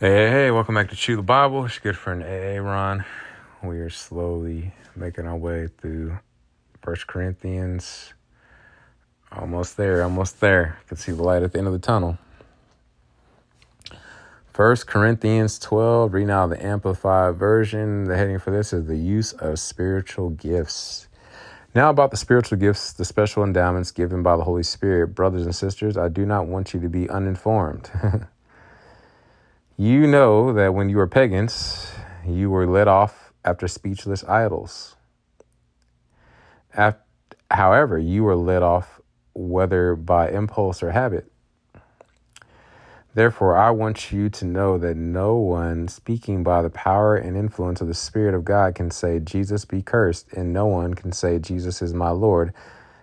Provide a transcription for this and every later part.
Hey, hey, welcome back to Chew the Bible. It's good friend Aaron. Ron. We are slowly making our way through First Corinthians. Almost there, almost there. You can see the light at the end of the tunnel. First Corinthians 12, reading out the Amplified Version. The heading for this is the use of spiritual gifts. Now, about the spiritual gifts, the special endowments given by the Holy Spirit. Brothers and sisters, I do not want you to be uninformed. You know that when you were pagans, you were led off after speechless idols. After, however, you were led off whether by impulse or habit. Therefore, I want you to know that no one speaking by the power and influence of the Spirit of God can say, Jesus be cursed, and no one can say, Jesus is my Lord,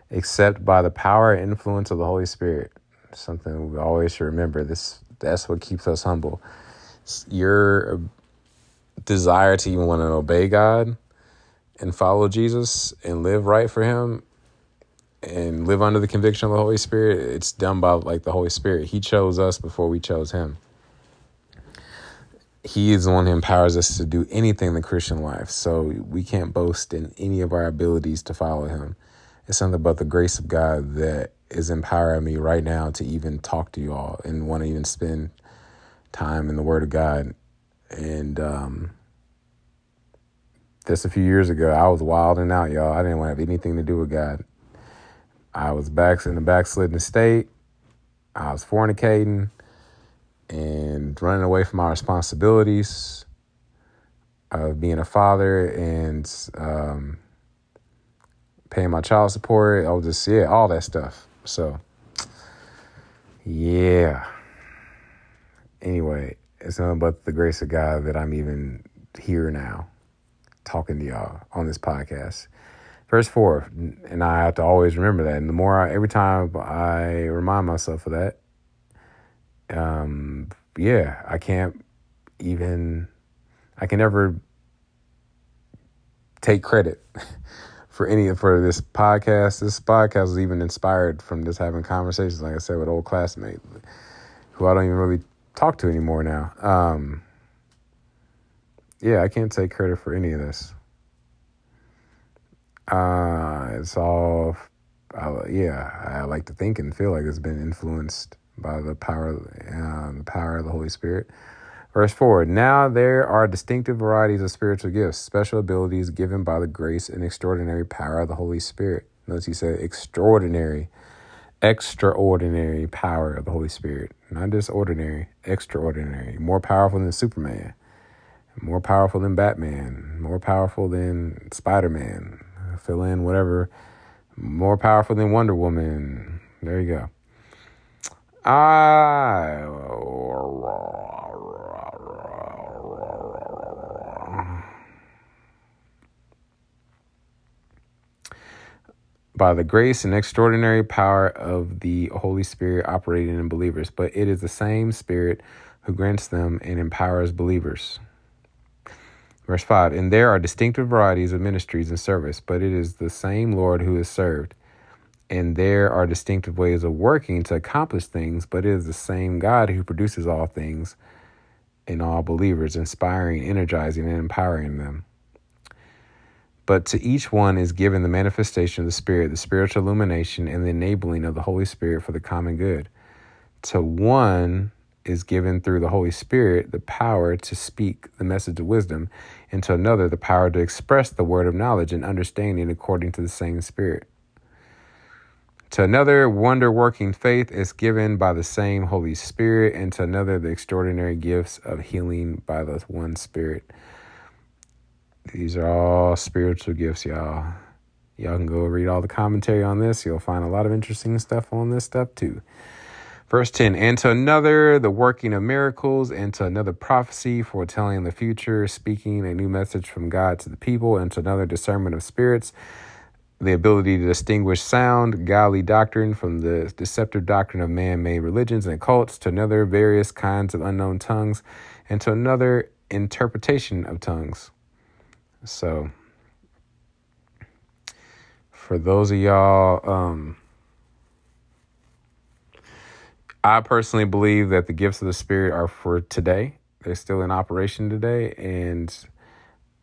except by the power and influence of the Holy Spirit. Something we always should remember. This that's what keeps us humble your desire to even want to obey God and follow Jesus and live right for Him and live under the conviction of the Holy Spirit, it's done by like the Holy Spirit. He chose us before we chose Him. He is the one who empowers us to do anything in the Christian life. So we can't boast in any of our abilities to follow Him. It's something about the grace of God that is empowering me right now to even talk to you all and want to even spend time in the Word of God. And um, just a few years ago, I was wilding out, y'all. I didn't want to have anything to do with God. I was back in the backslidden state. I was fornicating and running away from my responsibilities of being a father and um, paying my child support. I was just, yeah, all that stuff. So, yeah anyway, it's nothing but the grace of God that I'm even here now talking to y'all on this podcast. Verse 4, and I have to always remember that. And the more I, every time I remind myself of that, um, yeah, I can't even, I can never take credit for any for this podcast. This podcast is even inspired from just having conversations, like I said, with old classmates who I don't even really talk to anymore now. Um, yeah, I can't take credit for any of this. Uh, it's all, I, yeah, I like to think and feel like it's been influenced by the power, um, the power of the Holy Spirit. Verse 4 Now there are distinctive varieties of spiritual gifts, special abilities given by the grace and extraordinary power of the Holy Spirit. Notice he said extraordinary extraordinary power of the Holy Spirit. Not just ordinary, extraordinary. More powerful than Superman, more powerful than Batman, more powerful than Spider Man. Fill in whatever. More powerful than Wonder Woman. There you go. I by the grace and extraordinary power of the Holy Spirit operating in believers, but it is the same Spirit who grants them and empowers believers. Verse 5 And there are distinctive varieties of ministries and service, but it is the same Lord who is served. And there are distinctive ways of working to accomplish things, but it is the same God who produces all things in all believers, inspiring, energizing, and empowering them. But to each one is given the manifestation of the Spirit, the spiritual illumination, and the enabling of the Holy Spirit for the common good. To one is given through the Holy Spirit the power to speak the message of wisdom, and to another the power to express the word of knowledge and understanding according to the same Spirit. To another, wonder working faith is given by the same Holy Spirit, and to another, the extraordinary gifts of healing by the one Spirit. These are all spiritual gifts, y'all. Y'all can go read all the commentary on this. You'll find a lot of interesting stuff on this stuff too. Verse 10 And to another, the working of miracles, and to another, prophecy, foretelling the future, speaking a new message from God to the people, and to another, discernment of spirits, the ability to distinguish sound, godly doctrine from the deceptive doctrine of man made religions and cults, to another, various kinds of unknown tongues, and to another, interpretation of tongues. So, for those of y'all, um, I personally believe that the gifts of the Spirit are for today. They're still in operation today, and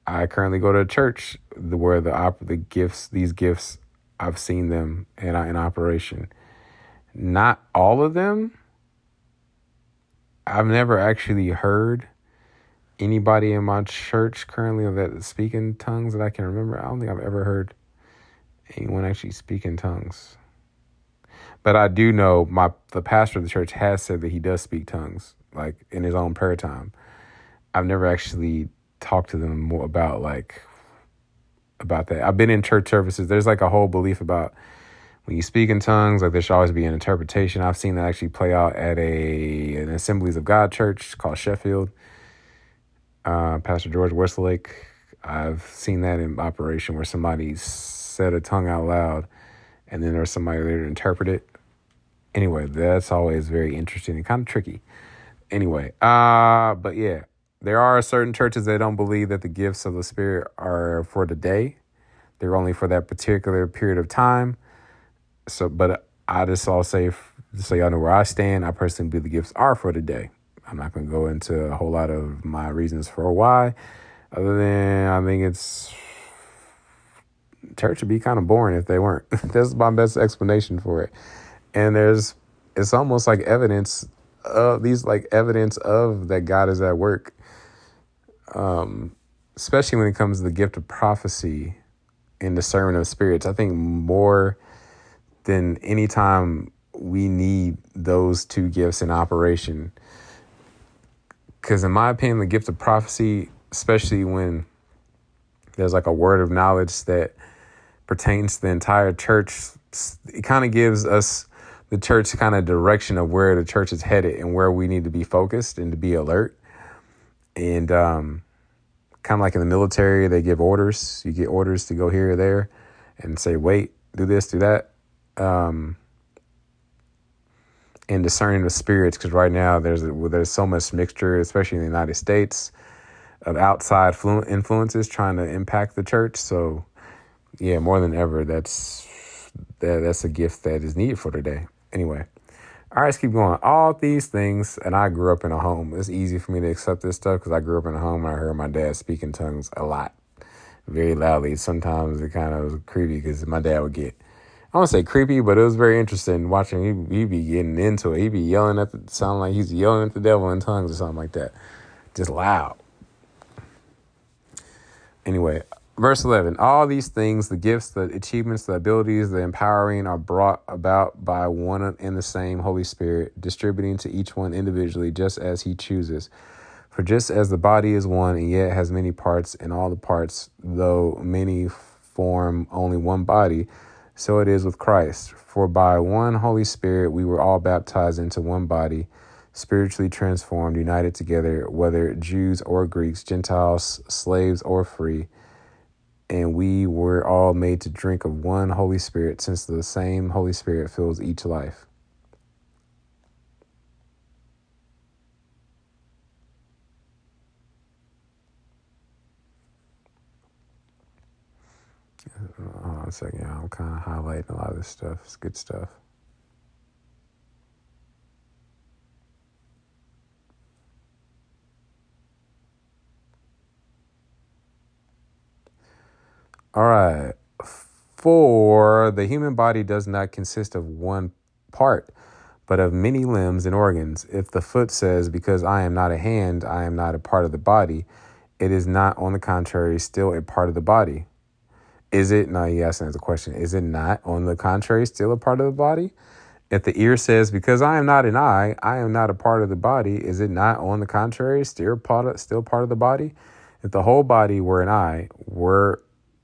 I currently go to a church where the op- the gifts, these gifts, I've seen them in in operation. Not all of them. I've never actually heard anybody in my church currently that speak in tongues that I can remember. I don't think I've ever heard anyone actually speak in tongues. But I do know my the pastor of the church has said that he does speak tongues, like in his own prayer time. I've never actually talked to them more about like about that. I've been in church services. There's like a whole belief about when you speak in tongues, like there should always be an interpretation. I've seen that actually play out at a an Assemblies of God church called Sheffield. Uh, Pastor George Westlake. I've seen that in operation where somebody said a tongue out loud, and then there's somebody there to interpret it anyway, that's always very interesting and kind of tricky. Anyway, uh, but yeah, there are certain churches that don't believe that the gifts of the Spirit are for the day. They're only for that particular period of time. So, but I just all say, so y'all know where I stand. I personally believe the gifts are for the day. I'm not going to go into a whole lot of my reasons for why, other than I think it's church would be kind of boring if they weren't. That's my best explanation for it and there's it's almost like evidence of these like evidence of that God is at work. Um, especially when it comes to the gift of prophecy and discernment of spirits. I think more than any time we need those two gifts in operation. Because, in my opinion, the gift of prophecy, especially when there's like a word of knowledge that pertains to the entire church, it kind of gives us the church kind of direction of where the church is headed and where we need to be focused and to be alert. And um, kind of like in the military, they give orders. You get orders to go here or there and say, wait, do this, do that. Um, and discerning the spirits, because right now there's there's so much mixture, especially in the United States, of outside flu- influences trying to impact the church. So, yeah, more than ever, that's that, that's a gift that is needed for today. Anyway, all right, let's keep going. All these things, and I grew up in a home. It's easy for me to accept this stuff because I grew up in a home and I heard my dad speak in tongues a lot, very loudly. Sometimes it kind of was creepy because my dad would get, I don't say creepy, but it was very interesting watching. He, he'd be getting into it. He'd be yelling at the, sound like he's yelling at the devil in tongues or something like that. Just loud. Anyway, Verse 11 All these things, the gifts, the achievements, the abilities, the empowering, are brought about by one and the same Holy Spirit, distributing to each one individually just as He chooses. For just as the body is one and yet has many parts, and all the parts, though many, form only one body, so it is with Christ. For by one Holy Spirit we were all baptized into one body, spiritually transformed, united together, whether Jews or Greeks, Gentiles, slaves or free and we were all made to drink of one Holy Spirit, since the same Holy Spirit fills each life. Hold on a second. I'm kind of highlighting a lot of this stuff. It's good stuff. All right. For the human body does not consist of one part, but of many limbs and organs. If the foot says, Because I am not a hand, I am not a part of the body, it is not, on the contrary, still a part of the body. Is it? No, you asking as a question. Is it not, on the contrary, still a part of the body? If the ear says, Because I am not an eye, I am not a part of the body, is it not, on the contrary, still part of, still part of the body? If the whole body were an eye, were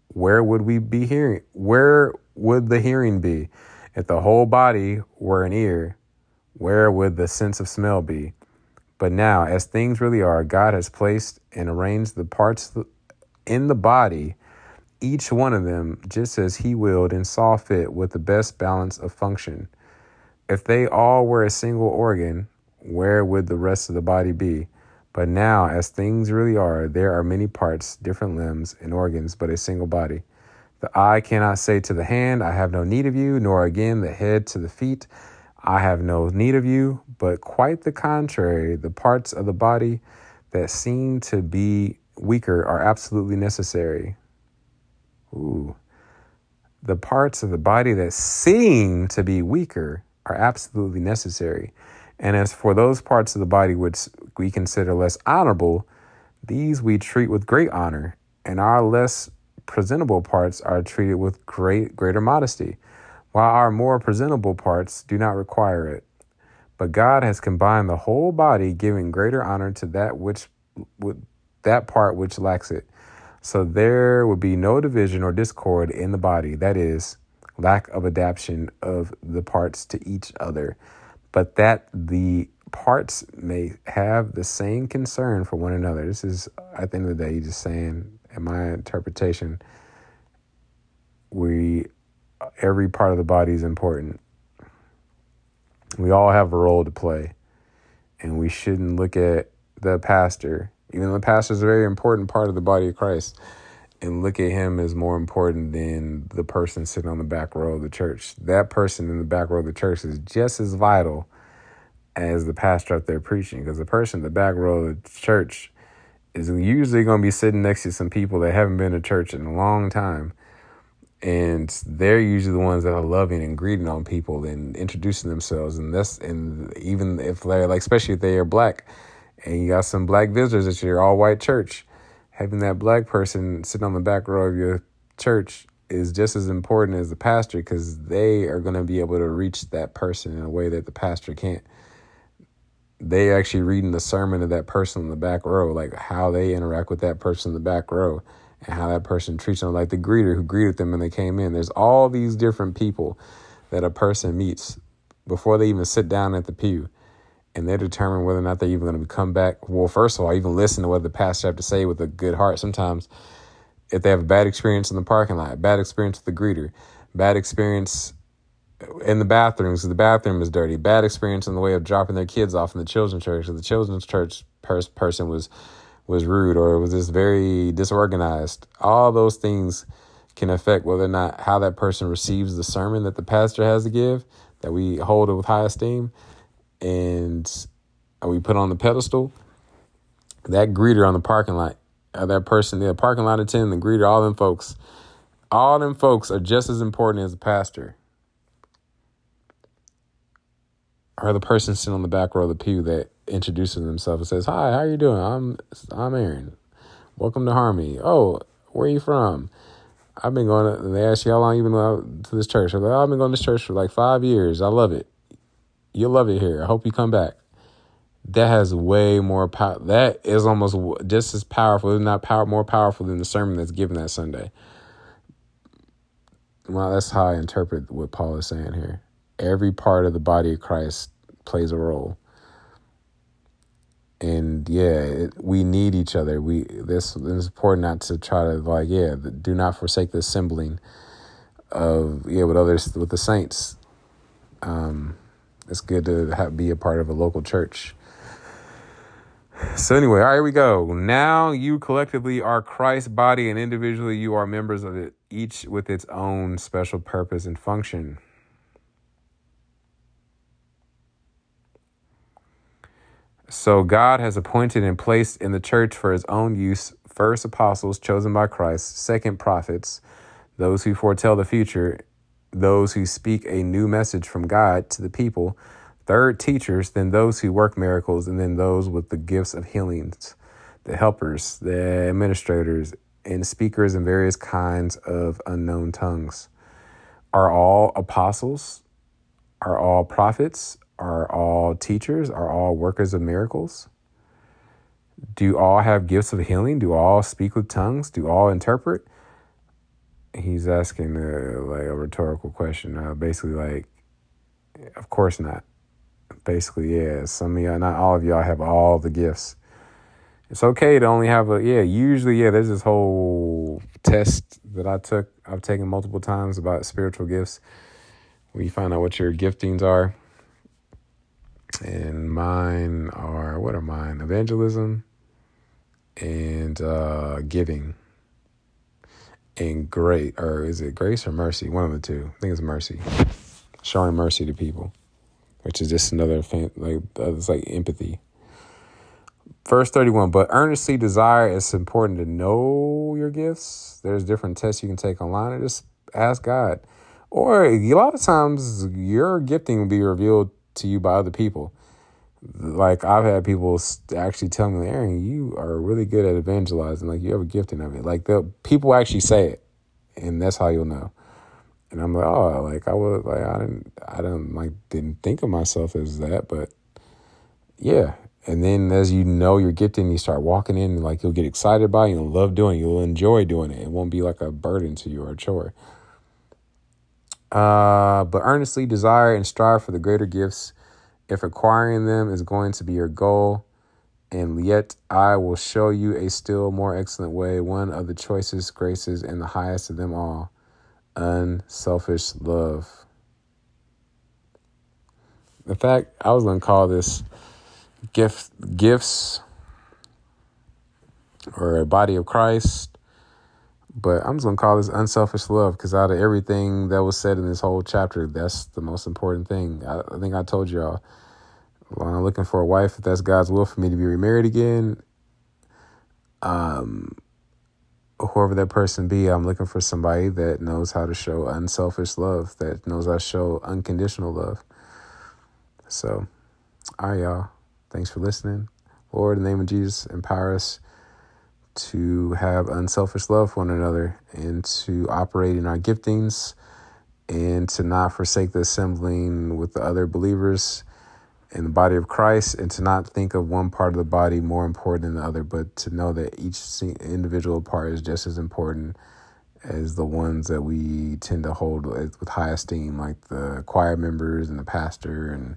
where would we be hearing? Where would the hearing be? If the whole body were an ear, where would the sense of smell be? But now, as things really are, God has placed and arranged the parts in the body, each one of them, just as He willed and saw fit with the best balance of function. If they all were a single organ, where would the rest of the body be? But now, as things really are, there are many parts, different limbs and organs, but a single body. The eye cannot say to the hand, I have no need of you, nor again the head to the feet, I have no need of you, but quite the contrary, the parts of the body that seem to be weaker are absolutely necessary. Ooh. The parts of the body that seem to be weaker are absolutely necessary. And as for those parts of the body which we consider less honorable, these we treat with great honor, and our less presentable parts are treated with great greater modesty, while our more presentable parts do not require it. But God has combined the whole body, giving greater honor to that which that part which lacks it. So there would be no division or discord in the body, that is, lack of adaptation of the parts to each other, but that the parts may have the same concern for one another. This is, at the end of the day, just saying, in my interpretation, we every part of the body is important. We all have a role to play, and we shouldn't look at the pastor, even though the pastor is a very important part of the body of Christ, and look at him as more important than the person sitting on the back row of the church. That person in the back row of the church is just as vital as the pastor up there preaching, because the person in the back row of the church is usually going to be sitting next to some people that haven't been to church in a long time and they're usually the ones that are loving and greeting on people and introducing themselves and that's and even if they're like especially if they are black and you got some black visitors at your all white church having that black person sitting on the back row of your church is just as important as the pastor because they are going to be able to reach that person in a way that the pastor can't they actually reading the sermon of that person in the back row like how they interact with that person in the back row and how that person treats them, like the greeter who greeted them when they came in. There's all these different people that a person meets before they even sit down at the pew. And they determine whether or not they're even going to come back. Well, first of all, even listen to what the pastor have to say with a good heart. Sometimes, if they have a bad experience in the parking lot, bad experience with the greeter, bad experience in the bathrooms, the bathroom is dirty, bad experience in the way of dropping their kids off in the children's church, the children's church pers- person was was rude or was just very disorganized. All those things can affect whether or not how that person receives the sermon that the pastor has to give, that we hold it with high esteem, and we put on the pedestal. That greeter on the parking lot, uh, that person, the parking lot attendant, the greeter, all them folks, all them folks are just as important as the pastor. Or the person sitting on the back row of the pew that introduces themselves and says, "Hi, how are you doing? I'm I'm Aaron. Welcome to Harmony. Oh, where are you from? I've been going. To, they ask you how long you been to this church. I've been going to this church for like five years. I love it. You'll love it here. I hope you come back. That has way more power. That is almost just as powerful, if not power more powerful than the sermon that's given that Sunday. Well, that's how I interpret what Paul is saying here. Every part of the body of Christ plays a role and yeah, it, we need each other. We this it's important not to try to like yeah, do not forsake the assembling of yeah with others with the saints. Um, it's good to have, be a part of a local church. So anyway, all right, here we go. Now you collectively are Christ's body, and individually you are members of it, each with its own special purpose and function. So God has appointed and placed in the church for his own use first apostles chosen by Christ, second prophets, those who foretell the future, those who speak a new message from God to the people, third teachers, then those who work miracles, and then those with the gifts of healings, the helpers, the administrators, and speakers in various kinds of unknown tongues. Are all apostles? Are all prophets? Are all teachers? Are all workers of miracles? Do all have gifts of healing? Do all speak with tongues? Do all interpret? He's asking a, like a rhetorical question. Uh, basically, like, of course not. Basically, yeah. Some of y'all, not all of y'all, have all the gifts. It's okay to only have a yeah. Usually, yeah. There's this whole test that I took. I've taken multiple times about spiritual gifts, you find out what your giftings are and mine are what are mine? Evangelism and uh, giving and great or is it grace or mercy? One of the two. I think it's mercy. Showing mercy to people, which is just another fan, like it's like empathy. Verse 31 But earnestly desire, it's important to know your gifts. There's different tests you can take online just ask God. Or a lot of times, your gifting will be revealed to you by other people. Like I've had people actually tell me, Aaron, you are really good at evangelizing. Like you have a gifting of it. Like the people actually say it, and that's how you'll know. And I'm like, oh, like I was like I didn't I didn't like didn't think of myself as that, but yeah. And then as you know you're gifting, you start walking in, like you'll get excited by it, you'll love doing it, you'll enjoy doing it. It won't be like a burden to you or a chore. Uh, but earnestly desire and strive for the greater gifts if acquiring them is going to be your goal. And yet I will show you a still more excellent way, one of the choicest graces and the highest of them all unselfish love. In fact, I was going to call this gift gifts or a body of Christ but I'm just gonna call this unselfish love because out of everything that was said in this whole chapter, that's the most important thing. I, I think I told y'all when I'm looking for a wife, if that's God's will for me to be remarried again, um, whoever that person be, I'm looking for somebody that knows how to show unselfish love, that knows how to show unconditional love. So, all right, y'all. Thanks for listening. Lord, in the name of Jesus, empower us to have unselfish love for one another and to operate in our giftings and to not forsake the assembling with the other believers in the body of Christ and to not think of one part of the body more important than the other, but to know that each individual part is just as important as the ones that we tend to hold with high esteem, like the choir members and the pastor and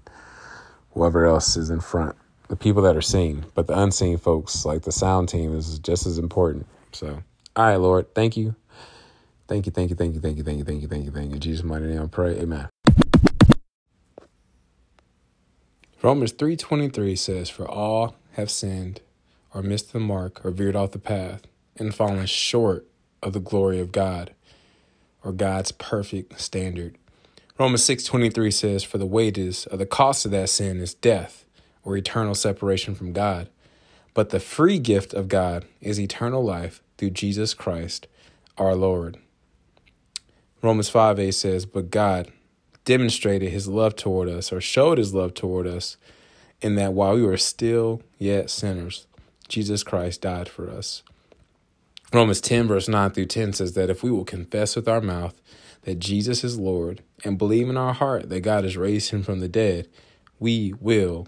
whoever else is in front the people that are seen, but the unseen folks, like the sound team, is just as important. So, all right, Lord, thank you. Thank you, thank you, thank you, thank you, thank you, thank you, thank you, thank you. Jesus' mighty name I pray. Amen. Romans 3.23 says, For all have sinned, or missed the mark, or veered off the path, and fallen short of the glory of God, or God's perfect standard. Romans 6.23 says, For the wages of the cost of that sin is death, or eternal separation from God. But the free gift of God is eternal life through Jesus Christ our Lord. Romans 5 8 says, But God demonstrated his love toward us, or showed his love toward us, in that while we were still yet sinners, Jesus Christ died for us. Romans 10, verse 9 through 10 says that if we will confess with our mouth that Jesus is Lord and believe in our heart that God has raised him from the dead, we will